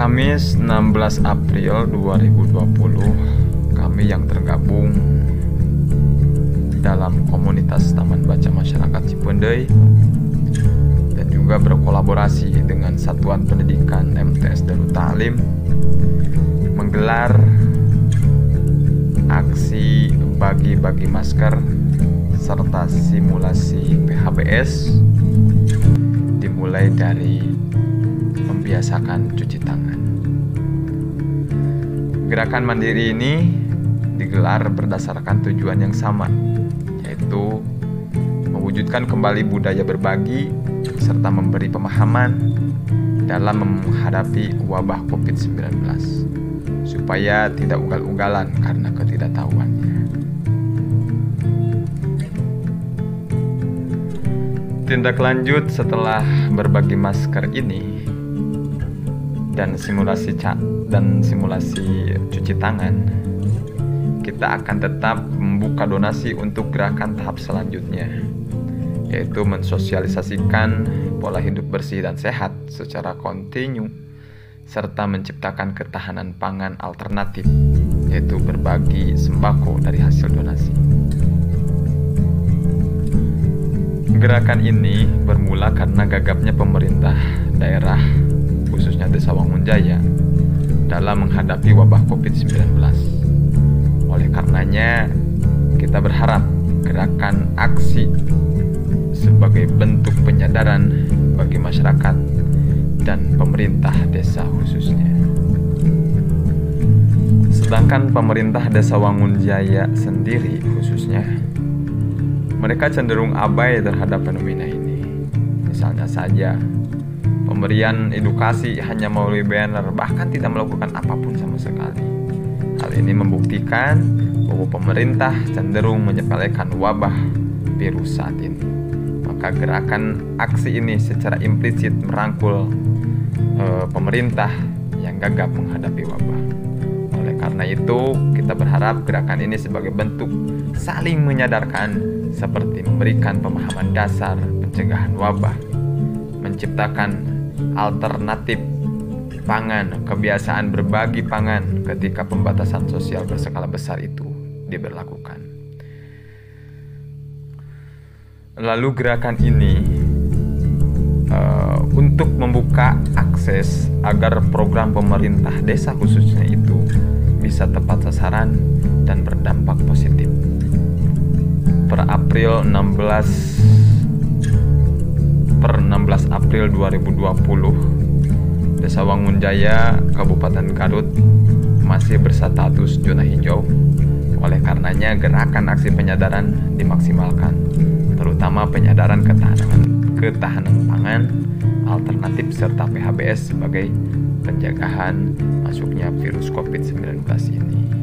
Kamis 16 April 2020 kami yang tergabung dalam komunitas Taman Baca Masyarakat Cipendei dan juga berkolaborasi dengan Satuan Pendidikan MTS Darut Talim menggelar aksi bagi-bagi masker serta simulasi PHBS dimulai dari membiasakan cuci tangan. Gerakan mandiri ini digelar berdasarkan tujuan yang sama, yaitu mewujudkan kembali budaya berbagi serta memberi pemahaman dalam menghadapi wabah COVID-19 supaya tidak ugal-ugalan karena ketidaktahuannya. Tindak lanjut setelah berbagi masker ini dan simulasi dan simulasi cuci tangan, kita akan tetap membuka donasi untuk gerakan tahap selanjutnya, yaitu mensosialisasikan pola hidup bersih dan sehat secara kontinu, serta menciptakan ketahanan pangan alternatif, yaitu berbagi sembako dari hasil donasi. Gerakan ini bermula karena gagapnya pemerintah daerah khususnya Desa Wangunjaya dalam menghadapi wabah COVID-19. Oleh karenanya, kita berharap gerakan aksi sebagai bentuk penyadaran bagi masyarakat dan pemerintah desa khususnya. Sedangkan pemerintah desa Wangunjaya sendiri khususnya, mereka cenderung abai terhadap fenomena ini. Misalnya saja, Pemberian edukasi hanya melalui banner, bahkan tidak melakukan apa pun sama sekali. Hal ini membuktikan bahwa pemerintah cenderung menyepelekan wabah virus saat ini. Maka gerakan aksi ini secara implisit merangkul e, pemerintah yang gagap menghadapi wabah. Oleh karena itu, kita berharap gerakan ini sebagai bentuk saling menyadarkan seperti memberikan pemahaman dasar pencegahan wabah, menciptakan alternatif pangan, kebiasaan berbagi pangan ketika pembatasan sosial berskala besar itu diberlakukan. Lalu gerakan ini uh, untuk membuka akses agar program pemerintah desa khususnya itu bisa tepat sasaran dan berdampak positif. Per April 16 per 16 April 2020 Desa Wangunjaya, Kabupaten Garut masih berstatus zona hijau. Oleh karenanya gerakan aksi penyadaran dimaksimalkan, terutama penyadaran ketahanan ketahanan pangan alternatif serta PHBS sebagai penjagaan masuknya virus COVID-19 ini.